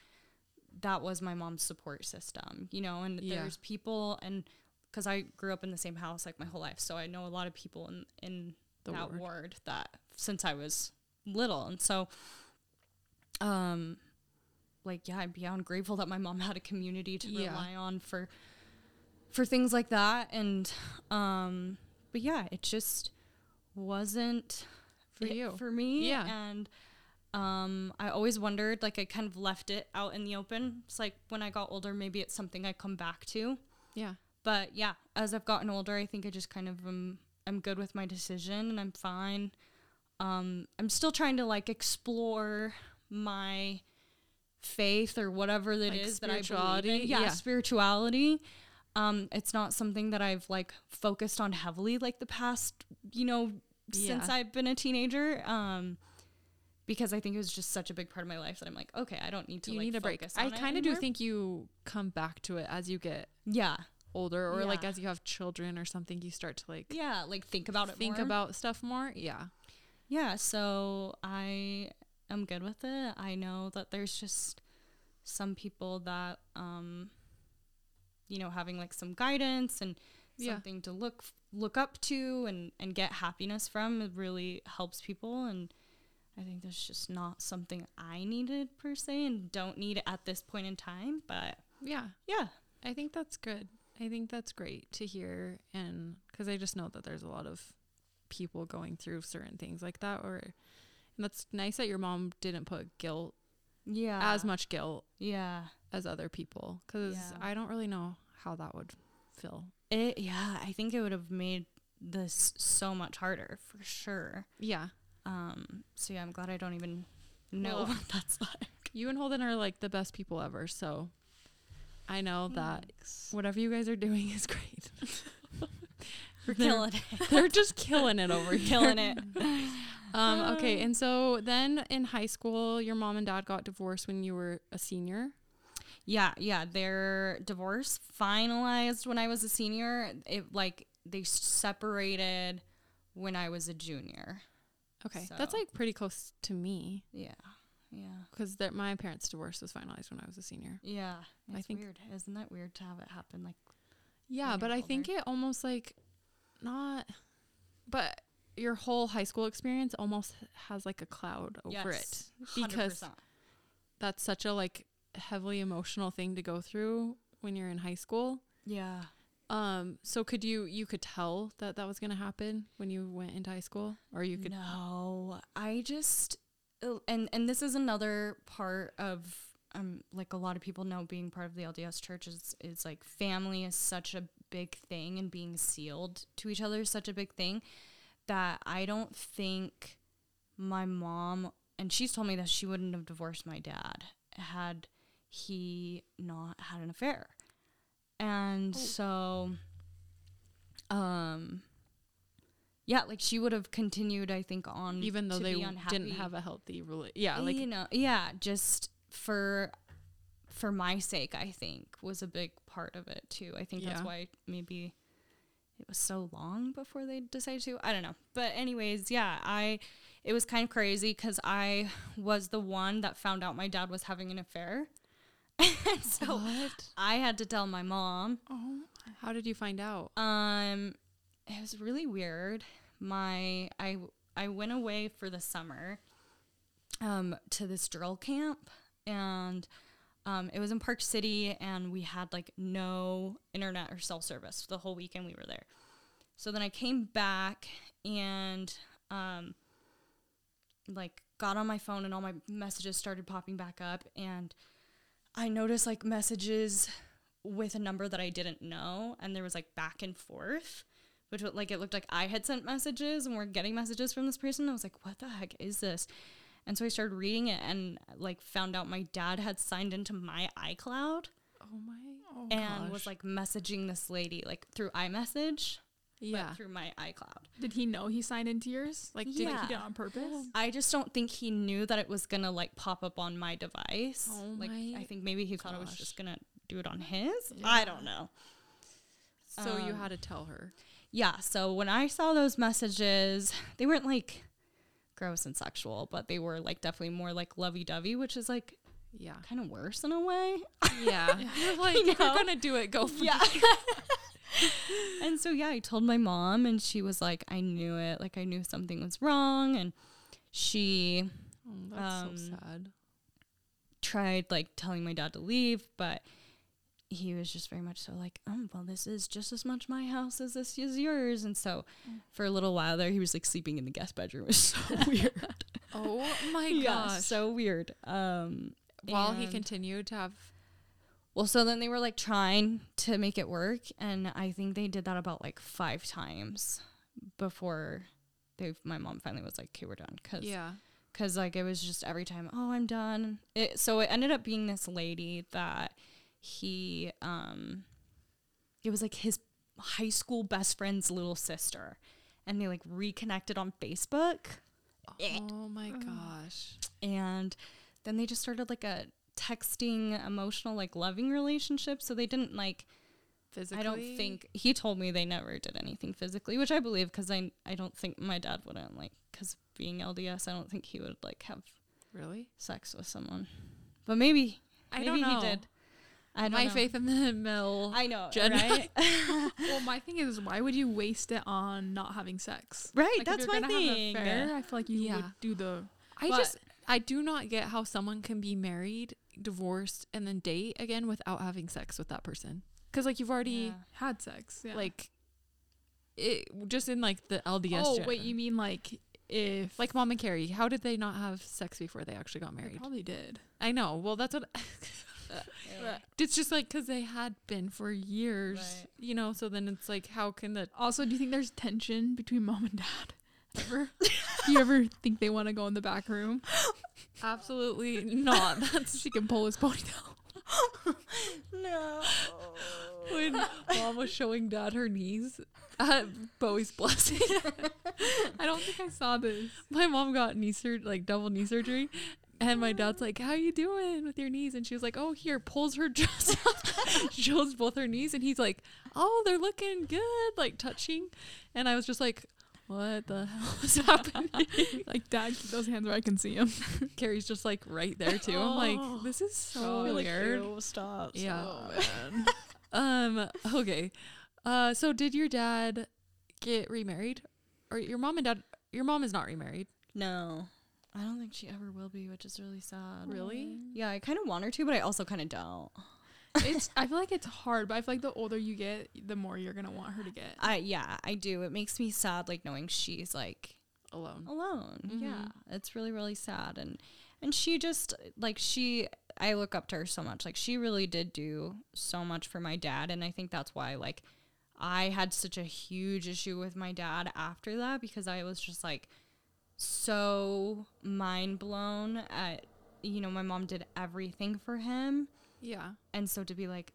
that was my mom's support system you know and Yeah. there's people and because i grew up in the same house like my whole life so i know a lot of people in in The that ward. that since i was little and so um like yeah i'm beyond grateful that my mom [LAUGHS] had a community to Yeah. rely on for for things like that and um but yeah it just wasn't For you. for me Yeah. and um i always wondered like i kind of left it out in the open it's like when i got older maybe it's something i come back to Yeah. But yeah as i've gotten older i think i just kind of am i'm good with my decision and i'm fine um i'm still trying to like explore my faith or whatever that Like is that i believe in. yeah, Yeah. spirituality um it's not something that i've like focused on heavily like the past you know since i've been a teenager um because I think it was just such a big part of my life that I'm like, okay, I don't need to you like need a break. I kind of do think you come back to it as you get yeah, older or like as you have children or something you start to like yeah, like think about it. think more. about stuff more. Yeah. yeah so i am good with it i know that there's just some people that um you know having like some guidance and Yeah. something to look look up to and and get happiness from it really helps people and i think that's just not something i needed per se and don't need at this point in time but Yeah. yeah I think that's good. I think that's great to hear and cuz I just know that there's a lot of people going through certain things like that or and that's nice that your mom didn't put guilt yeah as much guilt yeah as other people cuz Yeah. I don't really know how that would feel. it yeah i think it would have made this so much harder for sure Yeah. Um, so yeah, I'm glad I don't even know Well, [LAUGHS] what that's like. You and Holden are like the best people ever, so I know that whatever you guys are doing is great. [LAUGHS] We're They're- killing it. [LAUGHS] They're just killing it over here. [LAUGHS] killing it. Um, okay, and so then in high school, your mom and dad got divorced when you were a senior. Yeah, yeah. Their divorce finalized when I was a senior. It like they separated when I was a junior. Okay, that's like pretty close to me Yeah, yeah, because my parents' divorce was finalized when I was a senior. yeah. I think- weird, isn't that weird to have it happen? Like, Yeah, but I think it almost like not, but your whole high school experience almost has like a cloud over yes, it because 100%. that's such a like heavily emotional thing to go through when you're in high school. yeah. Um, so could you you could tell that that was gonna happen when you went into high school, or you could No, I just and and this is another part of um like a lot of people know being part of the LDS church is is like family is such a big thing and being sealed to each other is such a big thing that I don't think my mom and she's told me that she wouldn't have divorced my dad had he not had an affair. And so um yeah, like she would have continued, I think, on even though they didn't have a healthy rela- yeah like you know, yeah, just for for my sake, I think was a big part of it too. I think that's why maybe it was so long before they decided to. I don't know, but anyways, yeah, I it was kind of crazy because I was the one that found out my dad was having an affair, [LAUGHS] and so what? I had to tell my mom. Oh, how did you find out? Um, it was really weird. My I I went away for the summer, um, to this drill camp, and um, it was in Park City, and we had like no internet or cell service the whole weekend we were there. So then I came back and um, like got on my phone, and all my messages started popping back up, and I noticed like messages with a number that I didn't know, and there was like back and forth, which like it looked like I had sent messages and we're getting messages from this person. I was like, what the heck is this? And so I started reading it and like found out my dad had signed into my iCloud. Oh my. Oh, and was like messaging this lady like through iMessage, Yeah. through my iCloud. Did he know he signed into yours? Like, did he Yeah. did it on purpose? [GASPS] I just don't think he knew that it was gonna like pop up on my device. Oh like my I think maybe he thought it was just gonna do it on his. I don't know. So you Um, had to tell her. Yeah, so when I saw those messages, they weren't like gross and sexual, but they were like definitely more like lovey dovey, which is like Yeah. kind of worse in a way. Yeah. [LAUGHS] You're like, if you're gonna do it, go for Yeah. it. [LAUGHS] and so yeah, I told my mom and she was like, I knew it. Like I knew something was wrong and she Oh, that's Um, so sad. tried like telling my dad to leave, but he was just very much so like, oh, well, this is just as much my house as this is yours. And so for a little while there, he was like sleeping in the guest bedroom. [LAUGHS] It was so [LAUGHS] weird. Oh my [LAUGHS] yeah, gosh. so weird. Um, While he continued to have Well, so then they were like trying to make it work, and I think they did that about like five times before they. My mom finally was like, "Okay, we're done," because Yeah. because like it was just every time, "Oh, I'm done." It so it ended up being this lady that he um, it was like his high school best friend's little sister, and they like reconnected on Facebook. Oh my gosh. and then they just started like a texting emotional like loving relationship so they didn't like Physically. i don't think he told me they never did anything physically which i believe because i i don't think my dad wouldn't like because being lds i don't think he would like have Really? sex with someone but maybe I maybe don't know. he did i don't my know. faith in the [LAUGHS] mill. i know Jen. right [LAUGHS] [LAUGHS] well, my thing is, why would you waste it on not having sex? right Like, that's if you're my gonna thing Have an affair, I feel like you Yeah. would do the. I But- just I do not get how someone can be married, divorced, and then date again without having sex with that person. Because like you've already Yeah. Had sex, yeah. like it just in like the LDS. oh gen- wait, you mean like if like mom and Carrie? How did they not have sex before they actually got they married? probably did. I know. Well, that's what. But It's just like because they had been for years, Right. you know. So then it's like, how can the also, do you think there's tension between mom and dad? [LAUGHS] Ever? [LAUGHS] do you ever think they want to go in the back room? absolutely [LAUGHS] not? That's She can pull his ponytail. no when mom was showing dad her knees at Bowie's blessing. I don't think I saw this. my mom got knee surgery, like double knee surgery. And my dad's like, "How you doing with your knees?" And she was like, "Oh, here." Pulls her [LAUGHS] dress up, shows both her knees, and he's like, "Oh, they're looking good," like touching. And I was just like, "What the hell [LAUGHS] is happening?" [LAUGHS] Like, dad, keep those hands where I can see them. Carrie's just like right there too. I'm like, "This is so weird." stop Yeah. man. Um. Okay. Uh. So did your dad get remarried, or your mom and dad? Your mom is not remarried. No, I don't think she ever will be, which is really sad. Really? Yeah, I kind of want her to, but I also kind of don't. it's. I feel like it's hard, but I feel like the older you get, the more you're gonna want her to get. I yeah, I do. It makes me sad, like knowing she's like Alone. alone. Mhm. Yeah, it's really really sad, and and she just like she. I look up to her so much. Like she really did do so much for my dad, and I think that's why like I had such a huge issue with my dad after that because I was just like so mind blown at you know my mom did everything for him Yeah. and so to be like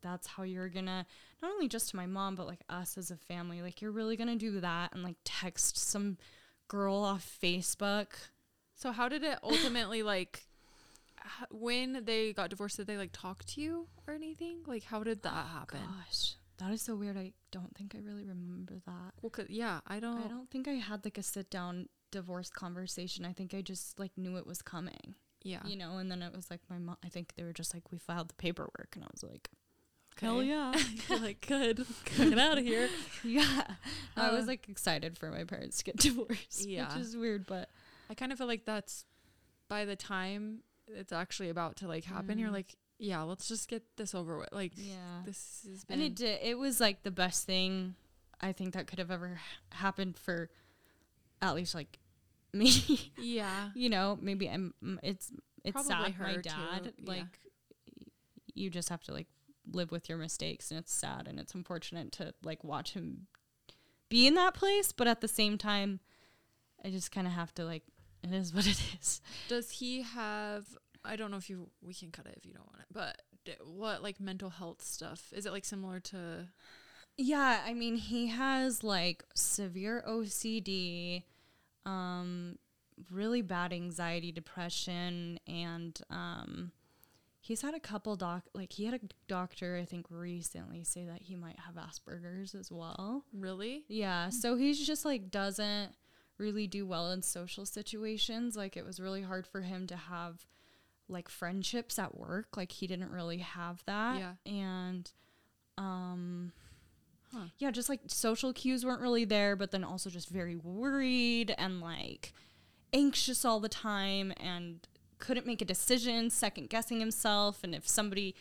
that's how you're gonna not only just to my mom but like us as a family like you're really gonna do that and like text some girl off facebook So how did it ultimately [LAUGHS] like when they got divorced did they like talk to you or anything? Like how did that oh, happen? gosh that is so weird i don't think i really remember that Well, 'cause- yeah, I don't i don't think i had like a sit down divorce conversation i think i just like knew it was coming yeah. you know and then it was like my mom i think they were just like we filed the paperwork and i was like Okay. hell yeah You're [LAUGHS] like [LAUGHS] good. Get out of here. [LAUGHS] yeah i Uh, was like excited for my parents to get divorced Yeah. which is weird but I kind of feel like that's by the time it's actually about to like happen, you're Mm. like, yeah, let's just get this over with. Like yeah this been And it did. It was like the best thing I think that could have ever happened for at least like [LAUGHS] me. yeah. you know, maybe I'm. It's it's Probably sad. My too, dad, yeah. like, y- you just have to like live with your mistakes, and it's sad and it's unfortunate to like watch him be in that place, but at the same time, I just kind of have to like. It is what it is. Does he have I don't know if you we can cut it if you don't want it, but what like mental health stuff? Is it like similar to Yeah, I mean, he has like severe OCD, um, really bad anxiety, depression, and um, he's had a couple doc like he had a doctor I think recently say that he might have Asperger's as well. really? Yeah, so he's just like doesn't really do well in social situations. Like it was really hard for him to have like friendships at work. Like he didn't really have that. Yeah. And um Huh. yeah, just like social cues weren't really there, but then also just very worried and like anxious all the time and couldn't make a decision, second guessing himself and if somebody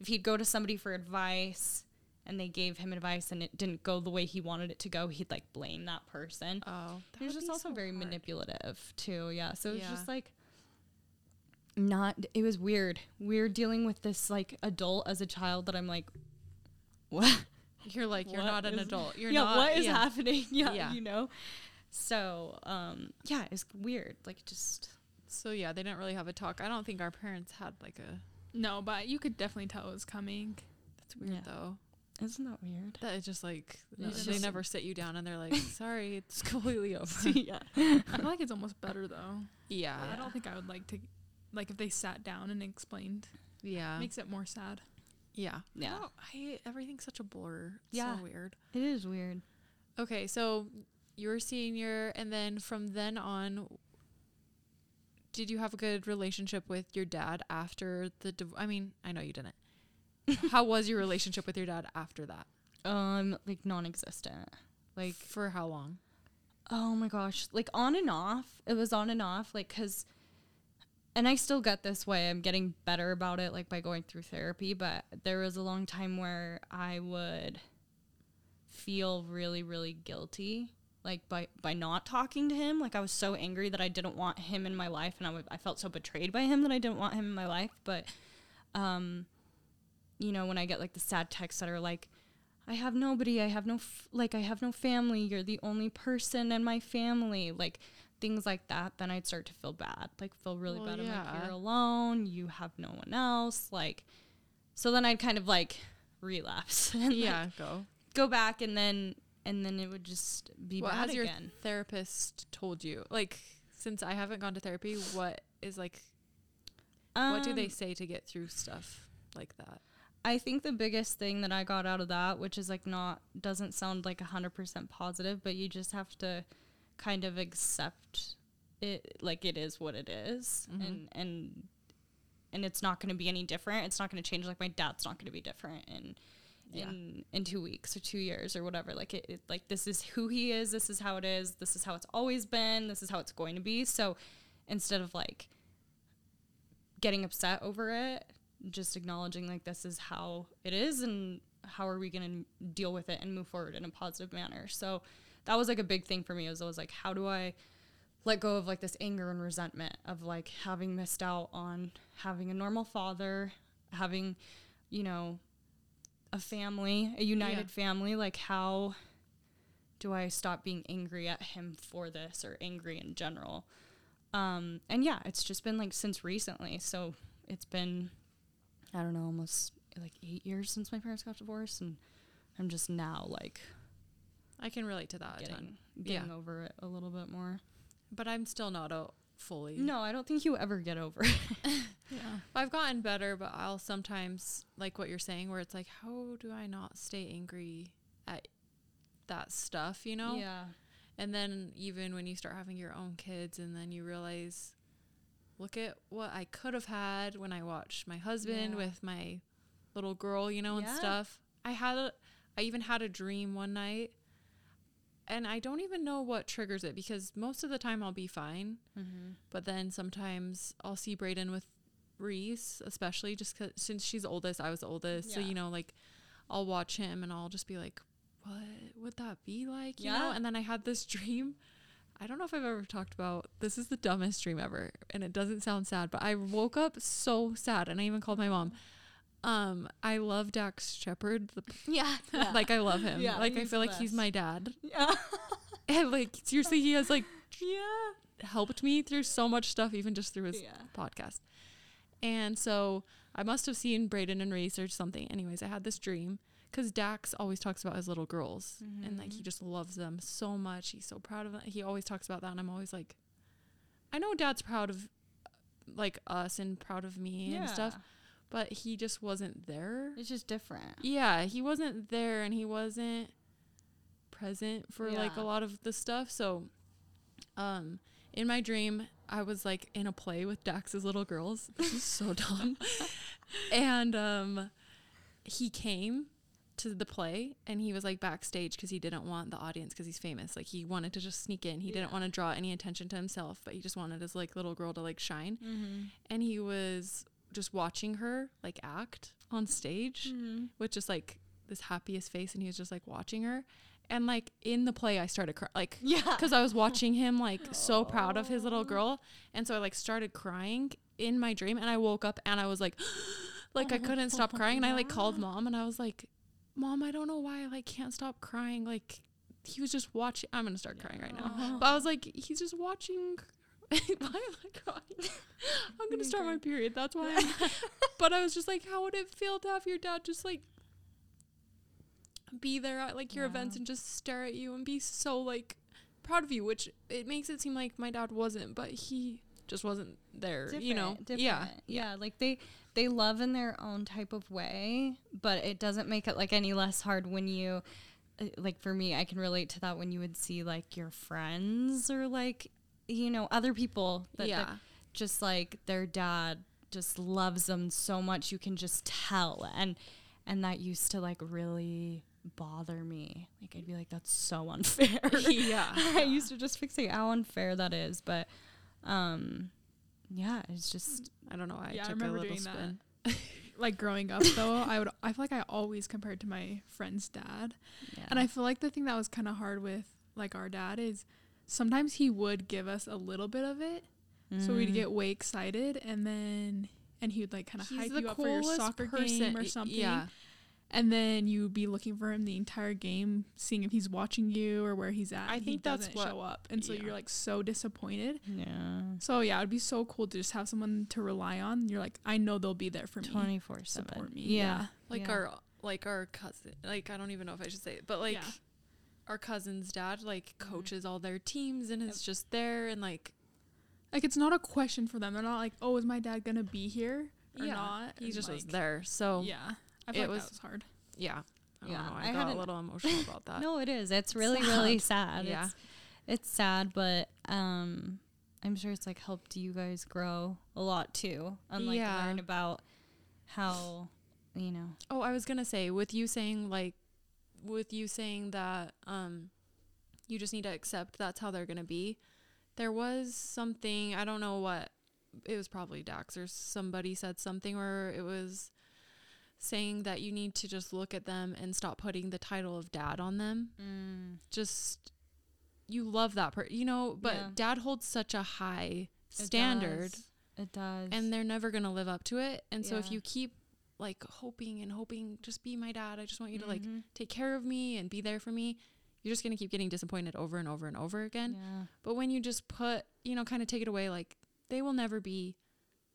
if he'd go to somebody for advice and they gave him advice and it didn't go the way he wanted it to go, he'd like blame that person. Oh, that he was just also so very hard. manipulative too. Yeah. So it was Yeah. just like not it was weird. Weird dealing with this like adult as a child that I'm like [LAUGHS] what You're like you're What not an is- adult. You're yeah, not. what is yeah. happening? [LAUGHS] Yeah, Yeah. you know. So, um yeah, it's weird. Like just So yeah, they didn't really have a talk. I don't think our parents had like a. No, but you could definitely tell it was coming. That's weird Yeah. though. isn't that weird? That is just like No, they it's they just- never sit you down and they're like, [LAUGHS] "Sorry, it's completely over." [LAUGHS] yeah. I feel like it's almost better though. yeah, I don't think I would like to, like if they sat down and explained. yeah, Makes it more sad. Yeah, Yeah. I, I everything's such a blur. It's Yeah. so weird. It is weird. Okay, so you were senior, and then from then on, did you have a good relationship with your dad after the? Div- I mean, I know you didn't. [LAUGHS] How was your relationship with your dad after that? Um like non-existent. Like For how long? Oh my gosh, like on and off. It was on and off, like because, and I still get this way. I'm getting better about it, like by going through therapy. But there was a long time where I would feel really, really guilty, like by by not talking to him. Like I was so angry that I didn't want him in my life, and I would, I felt so betrayed by him that I didn't want him in my life. But, um, you know, when I get like the sad texts that are like, I have nobody. I have no f- like I have no family. You're the only person in my family. Like things like that. Then I'd start to feel bad. Like feel really Well, bad. I'm like you're alone. You have no one else. Like so then I'd kind of like relapse [LAUGHS] and like, yeah, go. go back and then and then it would just be What bad has your again. therapist told you? Like, since I haven't gone to therapy, what is like? what do they Um, say to get through stuff like that? I think the biggest thing that I got out of that, which is like not doesn't sound like a hundred percent positive, but you just have to kind of accept it like it is what it is. Mhm. and and and it's not going to be any different. It's not going to change. Like my dad's not going to be different in Yeah. in in two weeks or two years or whatever. Like it, it like this is who he is. This is how it is. This is how it's always been. This is how it's going to be. So instead of like getting upset over it, just acknowledging like this is how it is and how are we going to deal with it and move forward in a positive manner. So that was like a big thing for me. Was I was like, how do I let go of like this anger and resentment of like having missed out on having a normal father, having, you know, a family, a united family. Like, how do I stop being angry at him for this or angry in general? Um, and yeah, it's just been like since recently. So it's been, I don't know, almost like eight years since my parents got divorced. And I'm just now like I can relate to that a ton. getting, Yeah. over it a little bit more. But I'm still not a fully. No, I don't think you ever get over it. [LAUGHS] Yeah. [LAUGHS] I've gotten better, but I'll sometimes like what you're saying, where it's like, how do I not stay angry at that stuff, you know? Yeah. And then even when you start having your own kids, and then you realize, look at what I could have had when I watched my husband Yeah. with my little girl, you know, and stuff. I had a, I even had a dream one night, and I don't even know what triggers it because most of the time I'll be fine, Mm-hmm. but then sometimes I'll see Brayden with Reese, especially just cause, since she's oldest, I was oldest, so you know, like I'll watch him and I'll just be like, what would that be like? You know? Yeah. And then I had this [LAUGHS] dream. I don't know if I've ever talked about this is the dumbest dream ever and it doesn't sound sad, but I woke up so sad and I even called my mom. Um, I love Dax Shepard. The, [LAUGHS] Yeah. [LAUGHS] like I love him. Yeah, like I feel like he's my dad. Yeah. [LAUGHS] And like seriously, he has like yeah. helped me through so much stuff, even just through his Yeah. podcast. And so I must have seen Braden and researched something. Anyways, I had this dream because Dax always talks about his little girls and like he just loves them so much. He's so proud of them. He always talks about that, and I'm always like, I know Dad's proud of like us and proud of me and stuff, but he just wasn't there. It's just different. Yeah, he wasn't there and he wasn't present for like a lot of the stuff. So um in my dream I was like in a play with Dax's little girls. This is so [LAUGHS] dumb. and um he came to the play and he was like backstage because he didn't want the audience because he's famous. Like he wanted to just sneak in. He didn't want to draw any attention to himself, but he just wanted his like little girl to like shine. Mm-hmm. And he was just watching her like act on stage mm-hmm. with just like this happiest face and he was just like watching her. And like in the play i started crying like Yeah. [LAUGHS] because i was watching him like so proud of his little girl. And so i like started crying in my dream and i woke up and i was like [GASPS] like i oh, couldn't stop crying. And i like called mom and i was like mom i don't know why i like can't stop crying. Like he was just watching i'm gonna start crying right now. But i was like he's just watching why am i crying i'm gonna start my period that's why. I'm- [LAUGHS] but i was just like how would it feel to have your dad just like be there at like your events and just stare at you and be so like proud of you which it makes it seem like my dad wasn't but he just wasn't there you know? Different, yeah. Yeah like they they love in their own type of way but it doesn't make it like any less hard when you uh, like for me i can relate to that when you would see like your friends or like you know other people that, that Yeah. just like their dad just loves them so much you can just tell and and that used to like really bother me like i'd be like that's so unfair [LAUGHS] yeah [LAUGHS] I used to just fixate how unfair that is, but um yeah, it's just i don't know i Yeah, I took a remember little doing that. spin [LAUGHS] Like growing up though, I would I feel like I always compared to my friend's dad. yeah. And I feel like the thing that was kind of hard with like our dad is sometimes he would give us a little bit of it. So Mm. we'd get way excited and then and he would like kind of hype you up for your soccer game or something. yeah And then you'd be looking for him the entire game, seeing if he's watching you or where he's at. I and he think that's doesn't what- show up. And so yeah. you're like so disappointed. yeah. So yeah, it'd be so cool to just have someone to rely on. You're like, I know they'll be there for me. 24/7. Support me. Yeah. like Yeah. our like our cousin like i don't even know if i should say it but like Yeah. Our cousin's dad like coaches all their teams and is just there and like Like it's not a question for them. They're not like, oh, is my dad gonna be here or yeah not? he And, just was there so Yeah, I feel it like was- that was hard. yeah I Yeah, don't know. I, I got a little emotional about [LAUGHS] that. No, it is. It's really really [LAUGHS] sad. Yeah. It's, it's sad, but um I'm sure it's like helped you guys grow a lot too. And like Yeah. learn about how you know. Oh, I was gonna say with you saying like, with you saying that um, you just need to accept that's how they're gonna be. There was something I don't know what it was probably Dax or somebody said something where it was saying that you need to just look at them and stop putting the title of dad on them. Just you love that per you know, but Yeah. dad holds such a high It standard does. It does. and they're never going to live up to it. And so if you keep like hoping and hoping, just be my dad. I just want you to like Mhm. take care of me and be there for me. You're just going to keep getting disappointed over and over and over again. yeah. But when you just put, you know, kind of take it away, like they will never be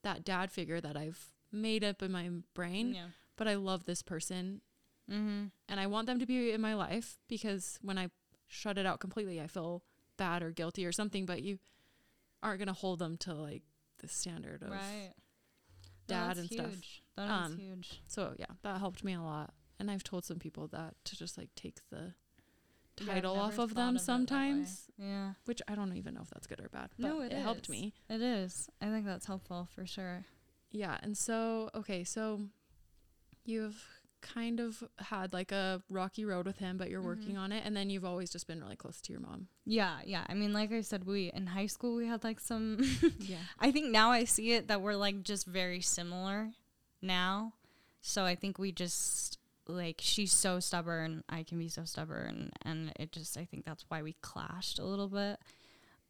that dad figure that I've made up in my brain, Yeah. but I love this person Mm-hmm. and I want them to be in my life because when I shut it out completely, I feel bad or guilty or something, but you aren't going to hold them to like the standard of Right. dad and stuff. That is Um, huge. So yeah, that helped me a lot. And I've told some people that to just like take the Yeah, title off of them way. sometimes, Yeah. which I don't even know if that's good or bad. But No, it, it helped me. It is. I think that's helpful for sure. Yeah, and so okay, so you've kind of had like a rocky road with him, but you're working on it, and then you've always just been really close to your mom. Yeah, yeah. I mean, like I said, we in high school we had like some. Yeah, [LAUGHS] I think now I see it that we're like just very similar now. So I think we just like she's so stubborn, I can be so stubborn, and it just I think that's why we clashed a little bit.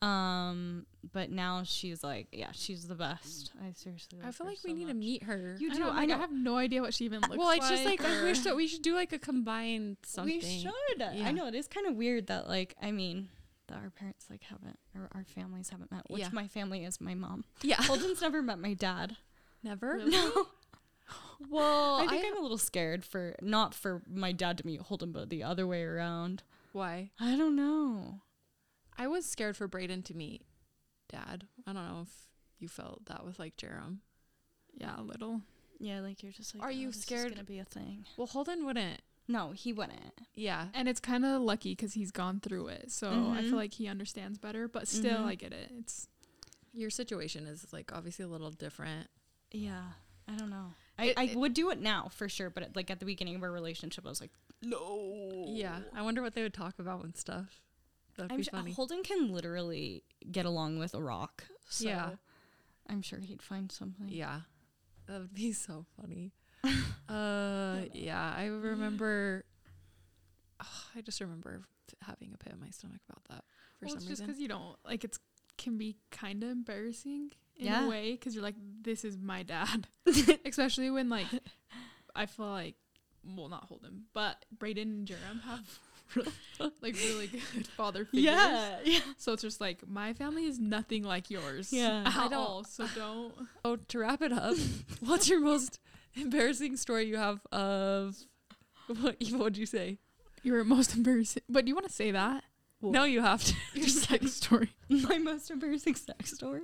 Um, but now she's like, yeah, she's the best. I seriously. I feel like we so need to meet her. You do. I like. I have no idea what she even looks like. well, like. it's just like I wish that we should do like a combined something. We should. Yeah. I know it is kind of weird that like I mean that our parents like haven't or our families haven't met. Which Yeah. my family is my mom. Yeah, Holden's never met my dad. never. Really? No. Well, I think I, am a little scared for not for my dad to meet Holden, but the other way around. why? I don't know. I was scared for Braden to meet dad. I don't know if you felt that with like Jerem. Yeah, a little. Yeah, like you're just like, Are you "Oh, this is scared- gonna be a thing? Well, Holden wouldn't. No, he wouldn't. Yeah. And it's kind of lucky because he's gone through it. So I Mhm. feel like he understands better. But still, Mhm. I get it. It's Your situation is like obviously a little different. Yeah, I don't know. I, It- I it- would do it now for sure, but at, like at the beginning of our relationship, I was like, no. Yeah. I wonder what they would talk about and stuff. That'd I'm be sh- funny. Holden can literally get along with a rock. So Yeah. I'm sure he'd find something. Yeah. That would be so funny. [LAUGHS] uh yeah, I remember oh, [SIGHS] I just remember having a pit in my stomach about that for well, some it's just reason. because you don't like it's can be kind of embarrassing in Yeah. a way because you're like, this is my dad, [LAUGHS] [LAUGHS] especially when like I feel like, well, not Holden, but Braden and Jerem have [LAUGHS] like really good father figures. Yeah. Yeah. So it's just like my family is nothing like yours. Yeah. At I don't- all. So don't. Oh, to wrap it up, what's your most embarrassing story you have of what Eva would you say? Your most embarrassing. But do you want to say that? No, you have to. Your sex story. My most embarrassing sex story.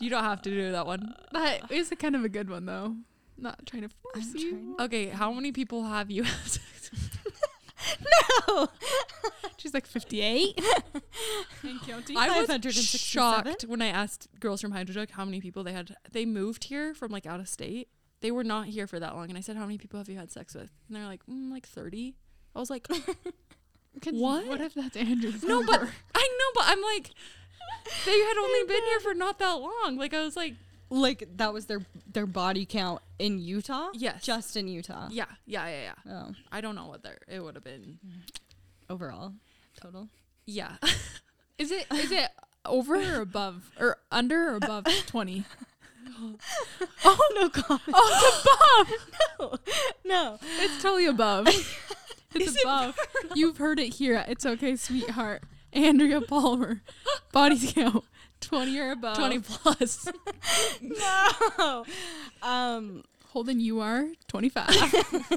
You don't have to do that one. That is a kind of a good one though. Not trying to force I'm you. trying- Okay, how many people have you had sex with? [LAUGHS] No. [LAUGHS] She's like 58 [LAUGHS] and counting. I was 567? shocked when I asked girls from Hydroduck how many people they had. They moved here from like out of state. They were not here for that long, and I said, "How many people have you had sex with?" And they're like, mm, "Like 30. I was like, Can- What? What if that's Andrew's "No, but? I know, but I'm like, [LAUGHS] they had only been here for not that long." Like I was like, Like that was their their body count in Utah. Yes. Just in Utah. "Yeah, yeah, yeah, yeah." Oh, I don't know what their it would have been. overall, total. Yeah, [LAUGHS] Is it is it over or above or under or above [LAUGHS] 20? Oh no, God. Oh, it's above. No. no, It's totally above. It's above. You've heard it here. It's okay, sweetheart. Andrea Palmer, body count 20 or above. twenty plus. [LAUGHS] No. Um. Holden, you are 25. [LAUGHS]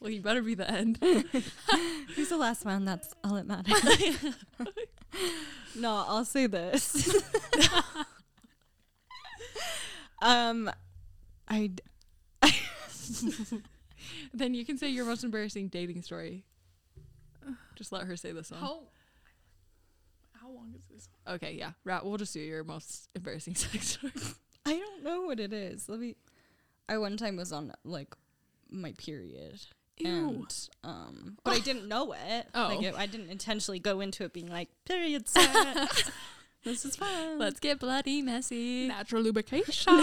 well, you better be the end. [LAUGHS] Who's the last one? That's all that matters. no, I'll say this. um, I then you can say your most embarrassing dating story. Just let her say this one. how, how long is this? Okay, yeah. Rat, we'll just do your most embarrassing [LAUGHS] sex story. I don't know what it is. Let me. I one time was on like my period. Ew. And um, but I didn't know it. [LAUGHS] Oh. Like it, I didn't intentionally go into it being like period [LAUGHS] sex. this is fun. Let's get bloody messy. Natural lubrication.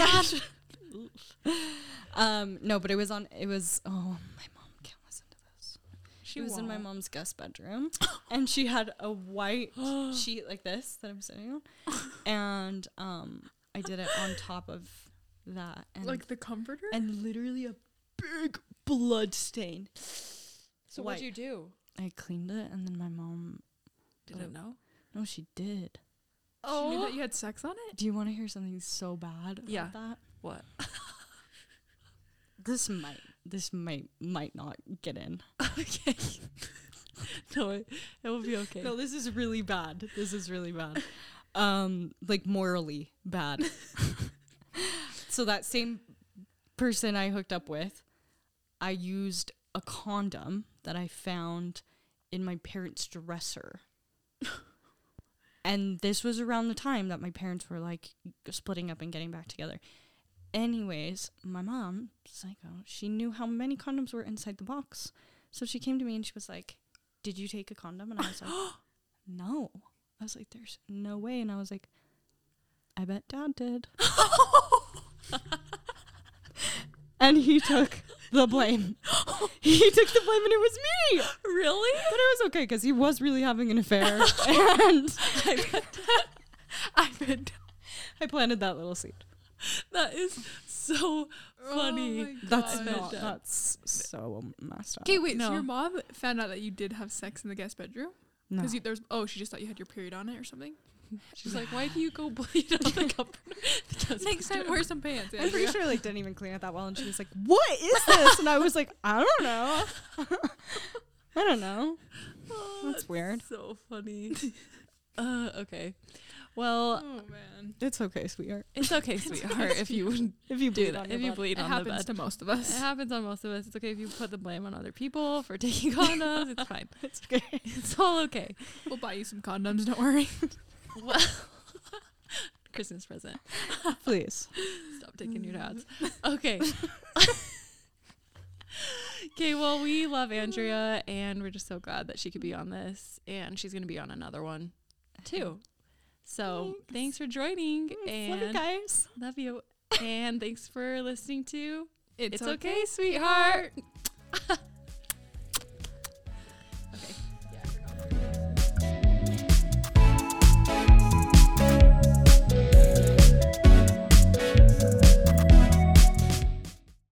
um, no, but it was on. It was. Oh, my mom can't listen to this. She She was in my mom's guest bedroom, and she had a white [GASPS] sheet like this that I'm sitting on, and um, I did it on top of that, and like the comforter? and literally a big blood stain. So what'd you do? I cleaned it, and then my mom. Didn't know. No, she did. She knew that you had sex on it? Do you want to hear something so bad? About Yeah. That What? this might. This might might not get in. [LAUGHS] okay. [LAUGHS] no, it, it will be okay. No, this is really bad. This is really bad. [LAUGHS] Um, like morally bad. so that same person I hooked up with, I used a condom that I found in my parents' dresser. and this was around the time that my parents were like splitting up and getting back together. Anyways, my mom, psycho, she knew how many condoms were inside the box. So she came to me and she was like, Did you take a condom? And I was like, [GASPS] No. I was like, There's no way. And I was like, I bet dad did. [LAUGHS] and he took the blame. [LAUGHS] he took the blame and it was me. really? But it was okay because he was really having an affair. [LAUGHS] and I bet. I planted that little seed. [LAUGHS] That is so funny. my That's God. not, that's so messed up. Okay, wait. No. So your mom found out that you did have sex in the guest bedroom? No. Because there's oh, she just thought you had your period on it or something. [LAUGHS] She's like, why do you go [LAUGHS] bleed on the cup? Next time, wear some pants. I'm pretty Andrea. sure like didn't even clean it that well, and she was like, "What is this?" And I was like, "I don't know. I don't know." Oh, That's weird. So funny. uh, okay. Well, Oh man, It's okay, sweetheart. it's okay, sweetheart, if you would If you do that. on your If you butt. bleed it on the happens bed. to most of us. It happens on most of us. It's okay if you put the blame on other people for [LAUGHS] taking [LAUGHS] condoms. It's fine. [LAUGHS] it's okay. It's all okay. We'll buy you some condoms. Don't worry. Well, Christmas present. Please. Stop taking your dads. Okay. okay, well, we love Andrea and we're just so glad that she could be on this. And she's going to be on another one too. So thanks, for joining. Love you And guys. love you. And thanks for listening to It's, It's okay, sweetheart. [LAUGHS]